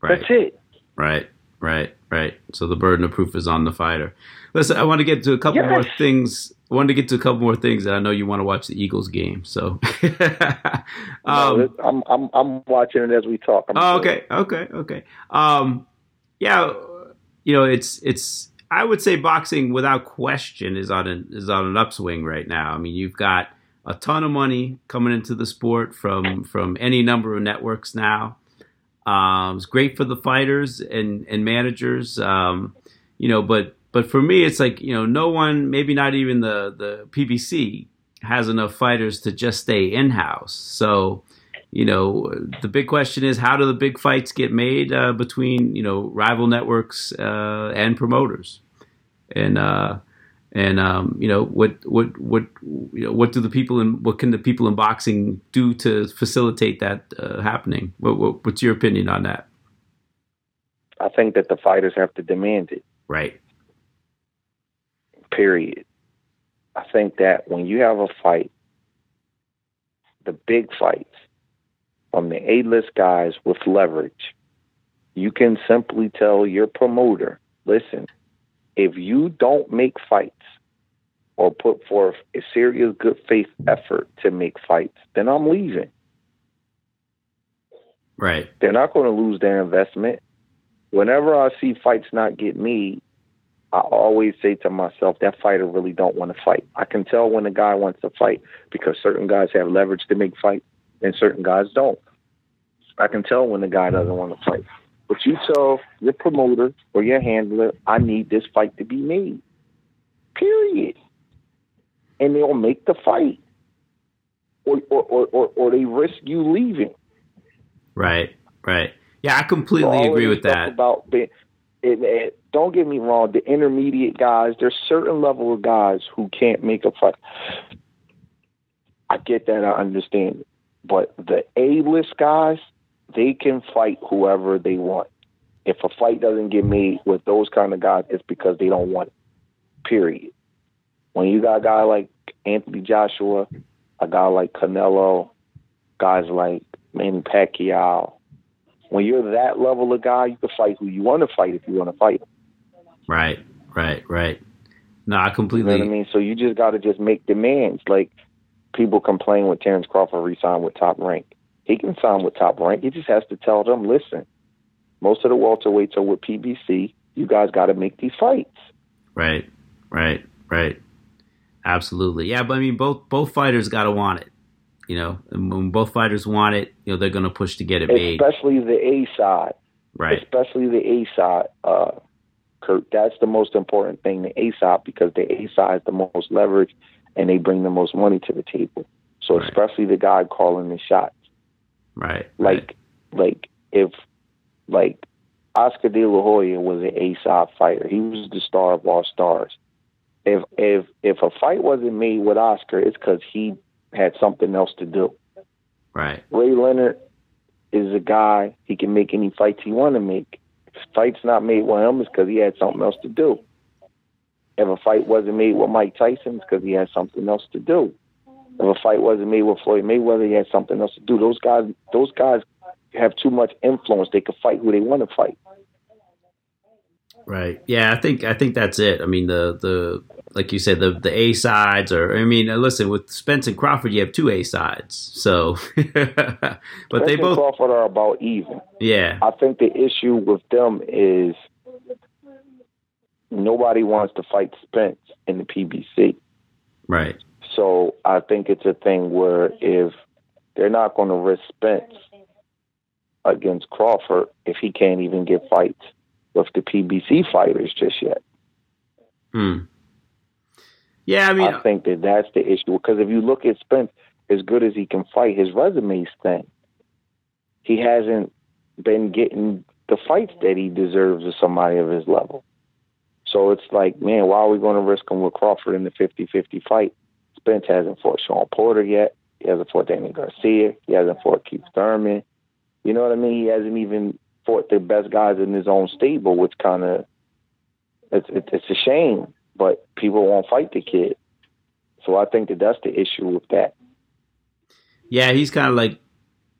Right. That's it. Right, right, right. So the burden of proof is on the fighter. Listen, I want to get to a couple Yes. more things. I want to get to a couple more things, that I know you want to watch the Eagles game. So, um, no, I'm I'm I'm watching it as we talk. I'm oh, okay, okay, okay. Um, yeah, you know, it's it's. I would say boxing, without question, is on an is on an upswing right now. I mean, you've got a ton of money coming into the sport from from any number of networks now. Um, it's great for the fighters and and managers, um, you know. But but for me, it's like you know, no one, maybe not even the the PBC, has enough fighters to just stay in house. So you know, the big question is how do the big fights get made uh, between you know rival networks uh, and promoters, and uh, and um, you know what what what you know what do the people in what can the people in boxing do to facilitate that uh, happening? What, what, what's your opinion on that? I think that the fighters have to demand it. Right, Period. I think that when you have a fight, the big fights from the A-list guys with leverage, you can simply tell your promoter, listen, if you don't make fights or put forth a serious good faith effort to make fights, then I'm leaving. right, They're not going to lose their investment. Whenever I see fights not get made, I always say to myself, that fighter really don't want to fight. I can tell when a guy wants to fight because certain guys have leverage to make fights and certain guys don't. I can tell when the guy doesn't want to fight. But you tell your promoter or your handler, I need this fight to be made. Period. And they'll make the fight. Or or, or, or, or they risk you leaving. right, right. Yeah, I completely of agree with that. About be- it, it, don't get me wrong, the intermediate guys, there's certain level of guys who can't make a fight. I get that, I understand it. But the A list guys, they can fight whoever they want. If a fight doesn't get made with those kind of guys, it's because they don't want it. Period. When you got a guy like Anthony Joshua, a guy like Canelo, guys like Manny Pacquiao, when you're that level of guy, you can fight who you want to fight if you want to fight. Right, right, right. No, I completely. You know what I mean? So you just got to just make demands. Like people complain when Terrence Crawford re-signed with Top Rank. He can sign with Top Rank. He just has to tell them, listen, most of the welterweights are with PBC. You guys got to make these fights. Right, right, right. Absolutely, yeah. But I mean, both both fighters got to want it. You know, and when both fighters want it, you know, they're going to push to get it made. Especially the A side. Right. Especially the A side. Uh, Kurt, that's the most important thing, the A side, because the A side is the most leverage and they bring the most money to the table. So right. especially the guy calling the shots. Right. Like right. like if like Oscar De La Hoya was an A side fighter. He was the star of all stars. If if if a fight wasn't made with Oscar, it's because he had something else to do. Right. Ray Leonard is a guy he can make any fights he want to make. If fight's not made with him, it's because he had something else to do. If a fight wasn't made with Mike Tyson, it's because he had something else to do. If a fight wasn't made with Floyd Mayweather, he had something else to do. Those guys, those guys have too much influence. They can fight who they want to fight. Right. Yeah, I think I think that's it. I mean, the the like you said, the the A sides, or I mean, uh, listen, with Spence and Crawford, you have two A sides. So, but Spence they both Crawford are about even. Yeah, I think the issue with them is nobody wants to fight Spence in the PBC. Right. So I think it's a thing where if they're not going to risk Spence against Crawford if he can't even get fights with the PBC fighters just yet. Hmm. Yeah, I mean, I think that that's the issue because if you look at Spence, as good as he can fight, his resume's thin. He hasn't been getting the fights that he deserves with somebody of his level. So it's like, man, why are we going to risk him with Crawford in the 50-50 fight? Spence hasn't fought Shawn Porter yet. He hasn't fought Danny Garcia. He hasn't fought Keith Thurman. You know what I mean? He hasn't even fought the best guys in his own stable, which kind of it's, it's a shame but people won't fight the kid. So I think that that's the issue with that. Yeah, he's kind of like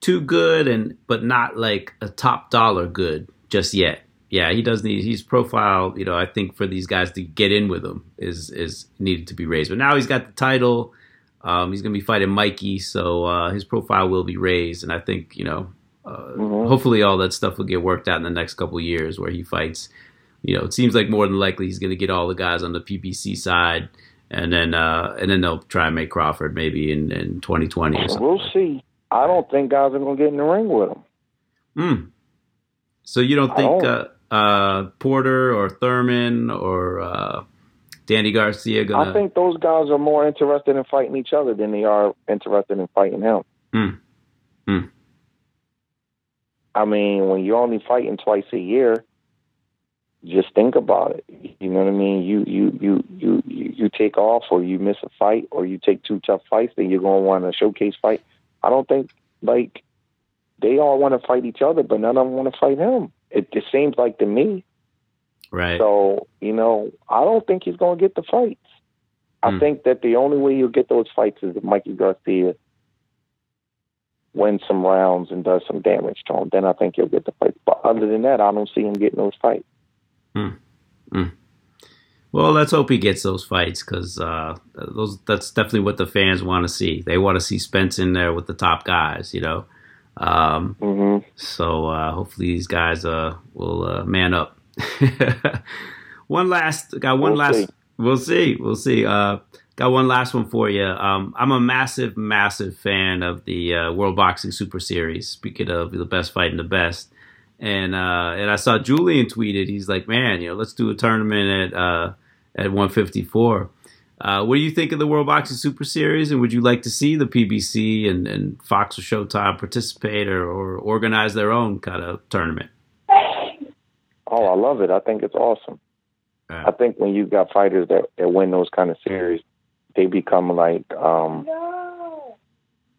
too good and but not like a top dollar good just yet. Yeah, he does need his profile, you know, I think for these guys to get in with him is is needed to be raised. But now he's got the title. Um, he's going to be fighting Mikey, so uh, his profile will be raised, and I think you know, mm-hmm. hopefully all that stuff will get worked out in the next couple years where he fights you know, it seems like more than likely he's going to get all the guys on the PBC side, and then uh, and then they'll try and make Crawford maybe in, in 2020 or something. We'll see. I don't think guys are going to get in the ring with him. Hmm. So you don't think don't. Uh, uh, Porter or Thurman or uh, Danny Garcia gonna? I think those guys are more interested in fighting each other than they are interested in fighting him. Hmm. Hmm. I mean, when you're only fighting twice a year, just think about it. You know what I mean? You you you you you take off, or you miss a fight, or you take two tough fights, then you're gonna want a showcase fight. I don't think like they all want to fight each other, but none of them want to fight him. It, it seems like to me. Right. So you know, I don't think he's gonna get the fights. I mm. think that the only way you'll get those fights is if Mikey Garcia wins some rounds and does some damage to him. Then I think he'll get the fight. But other than that, I don't see him getting those fights. Mm. Mm. Well, let's hope he gets those fights because uh, those that's definitely what the fans want to see. They want to see Spence in there with the top guys, you know. Um, mm-hmm. So uh, hopefully these guys uh, will uh, man up. one last, got one we'll last. See. We'll see. We'll see. Uh, got one last one for you. Um, I'm a massive, massive fan of the uh, World Boxing Super Series. Speaking of the best fighting the best and uh, and I saw Julian tweeted. He's like, "Man, you know, let's do a tournament at uh, at 154." Uh, what do you think of the World Boxing Super Series, and would you like to see the PBC and, and Fox or Showtime participate or, or organize their own kind of tournament? Oh, I love it. I think it's awesome. I think when you got fighters that, that win those kind of series, they become like um,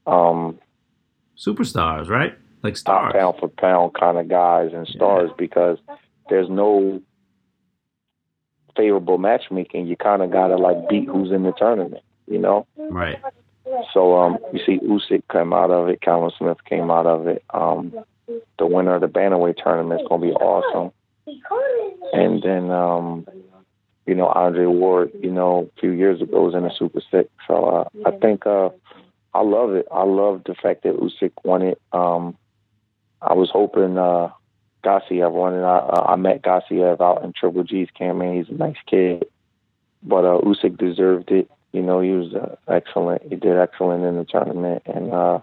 um, superstars, right? like stars, pound for pound kind of guys and stars yeah. because there's no favorable matchmaking. You kind of gotta like beat who's in the tournament, you know? Right. So um, you see Usyk come out of it. Callum Smith came out of it. Um, the winner of the bantamweight tournament is gonna be awesome. And then um, you know, Andre Ward, you know, a few years ago was in a Super Six. So uh, I think uh, I love it. I love the fact that Usyk won it. Um, I was hoping uh, Gassiev won it. I, I met Gassiev out in Triple G's camp, and he's a nice kid. But uh, Usyk deserved it. You know, he was uh, excellent. He did excellent in the tournament, and uh,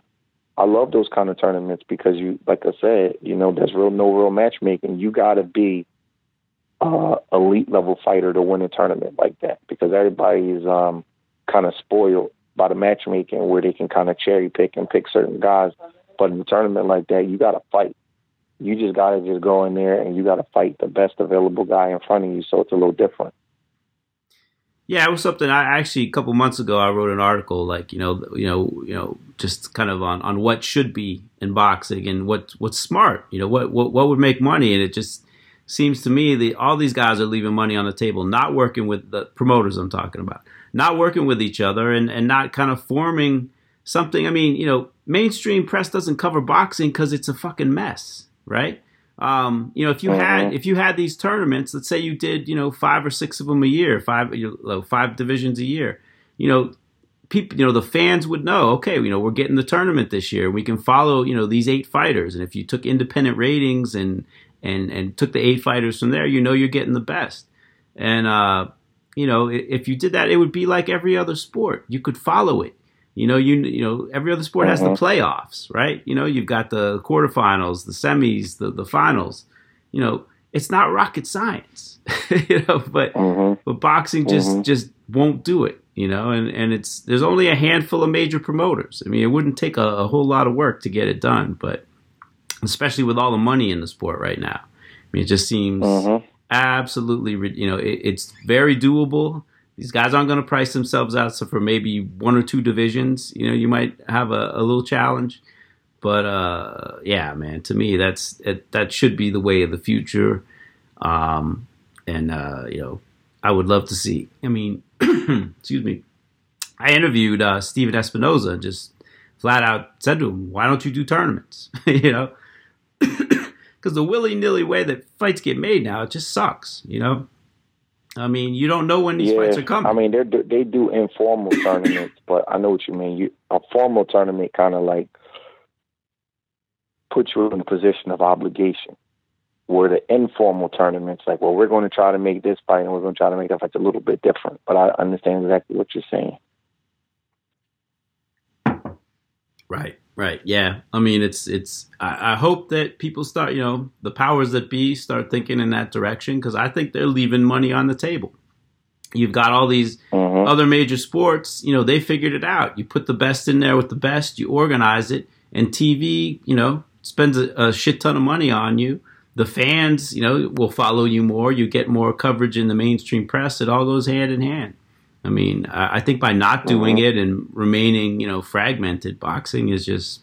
I love those kind of tournaments because you, like I said, you know, there's real no real matchmaking. You got to be uh, elite level fighter to win a tournament like that because everybody's um, kind of spoiled by the matchmaking where they can kind of cherry pick and pick certain guys. But in a tournament like that, you got to fight. You just got to just go in there and you got to fight the best available guy in front of you. So it's a little different. Yeah, it was something I actually a couple months ago I wrote an article like you know you know you know just kind of on, on what should be in boxing and what what's smart you know what what what would make money and it just seems to me that all these guys are leaving money on the table not working with the promoters I'm talking about not working with each other and and not kind of forming something I mean you know mainstream press doesn't cover boxing because it's a fucking mess right um, you know, if you mm-hmm. had if you had these tournaments, let's say you did, you know, five or six of them a year, five you know, five divisions a year, you know, people, you know, the fans would know, okay, you know, we're getting the tournament this year. We can follow, you know, these eight fighters, and if you took independent ratings and and and took the eight fighters from there, you know, you're getting the best. And uh, you know, if you did that, it would be like every other sport. You could follow it. You know, you you know, every other sport has the mm-hmm. playoffs, right? You know, you've got the quarterfinals, the semis, the the finals. You know, it's not rocket science, you know, but mm-hmm. but boxing just mm-hmm. just won't do it, you know, and and it's there's only a handful of major promoters. I mean, it wouldn't take a, a whole lot of work to get it done, but especially with all the money in the sport right now, I mean, it just seems mm-hmm. absolutely, you know, it, it's very doable these guys aren't going to price themselves out. So for maybe one or two divisions, you know, you might have a, a little challenge. But uh, yeah, man, to me, that's it, that should be the way of the future. Um, and uh, you know, I would love to see. I mean, excuse me. I interviewed uh, Stephen Espinoza and just flat out said to him, "Why don't you do tournaments?" you know, because the willy nilly way that fights get made now, it just sucks. You know, I mean, you don't know when these yeah, fights are coming. I mean, they they do informal tournaments, but I know what you mean. You a formal tournament kind of like puts you in a position of obligation. Where the informal tournaments, like, well, we're going to try to make this fight and we're going to try to make that fight a little bit different. But I understand exactly what you're saying. Right. Right. Yeah. I mean, it's it's. I, I, hope that people start, you know, the powers that be start thinking in that direction because I think they're leaving money on the table. You've got all these mm-hmm. other major sports. You know, they figured it out. You put the best in there with the best. You organize it, and TV, you know, spends a, a shit ton of money on you. The fans, you know, will follow you more. You get more coverage in the mainstream press. It all goes hand in hand. I mean, I think by not doing it and remaining, you know, fragmented, boxing is just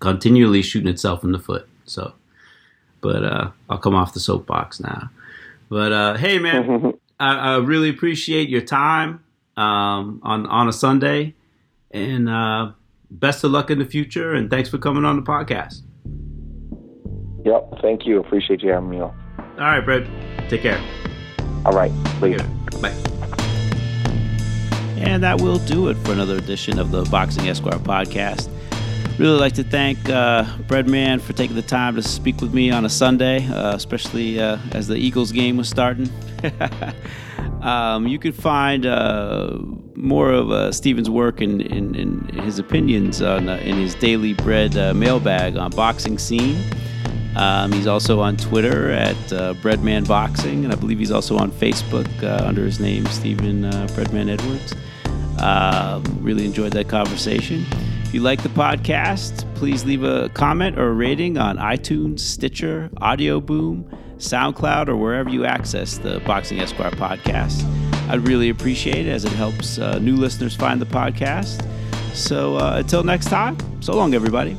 continually shooting itself in the foot. So, but uh, I'll come off the soapbox now. But uh, hey, man, I, I, really appreciate your time um, on on a Sunday, and uh, best of luck in the future. And thanks for coming on the podcast. Yep, thank you. Appreciate you having me on. All right, Brett. Take care. All right, please. Bye. And that will do it for another edition of the Boxing Esquire podcast. Really like to thank uh, Breadman for taking the time to speak with me on a Sunday, uh, especially uh, as the Eagles game was starting. um, you can find uh, more of uh, Stephen's work and, his opinions on, uh, in his daily bread mailbag on Boxing Scene. Um, he's also on Twitter at uh, Breadman Boxing, and I believe he's also on Facebook uh, under his name, Stephen uh, Breadman Edwards. Um, really enjoyed that conversation. If you like the podcast, please leave a comment or a rating on iTunes, Stitcher, Audio Boom, SoundCloud, or wherever you access the Boxing Esquire podcast. I'd really appreciate it as it helps uh, new listeners find the podcast. So uh, until next time, so long, everybody.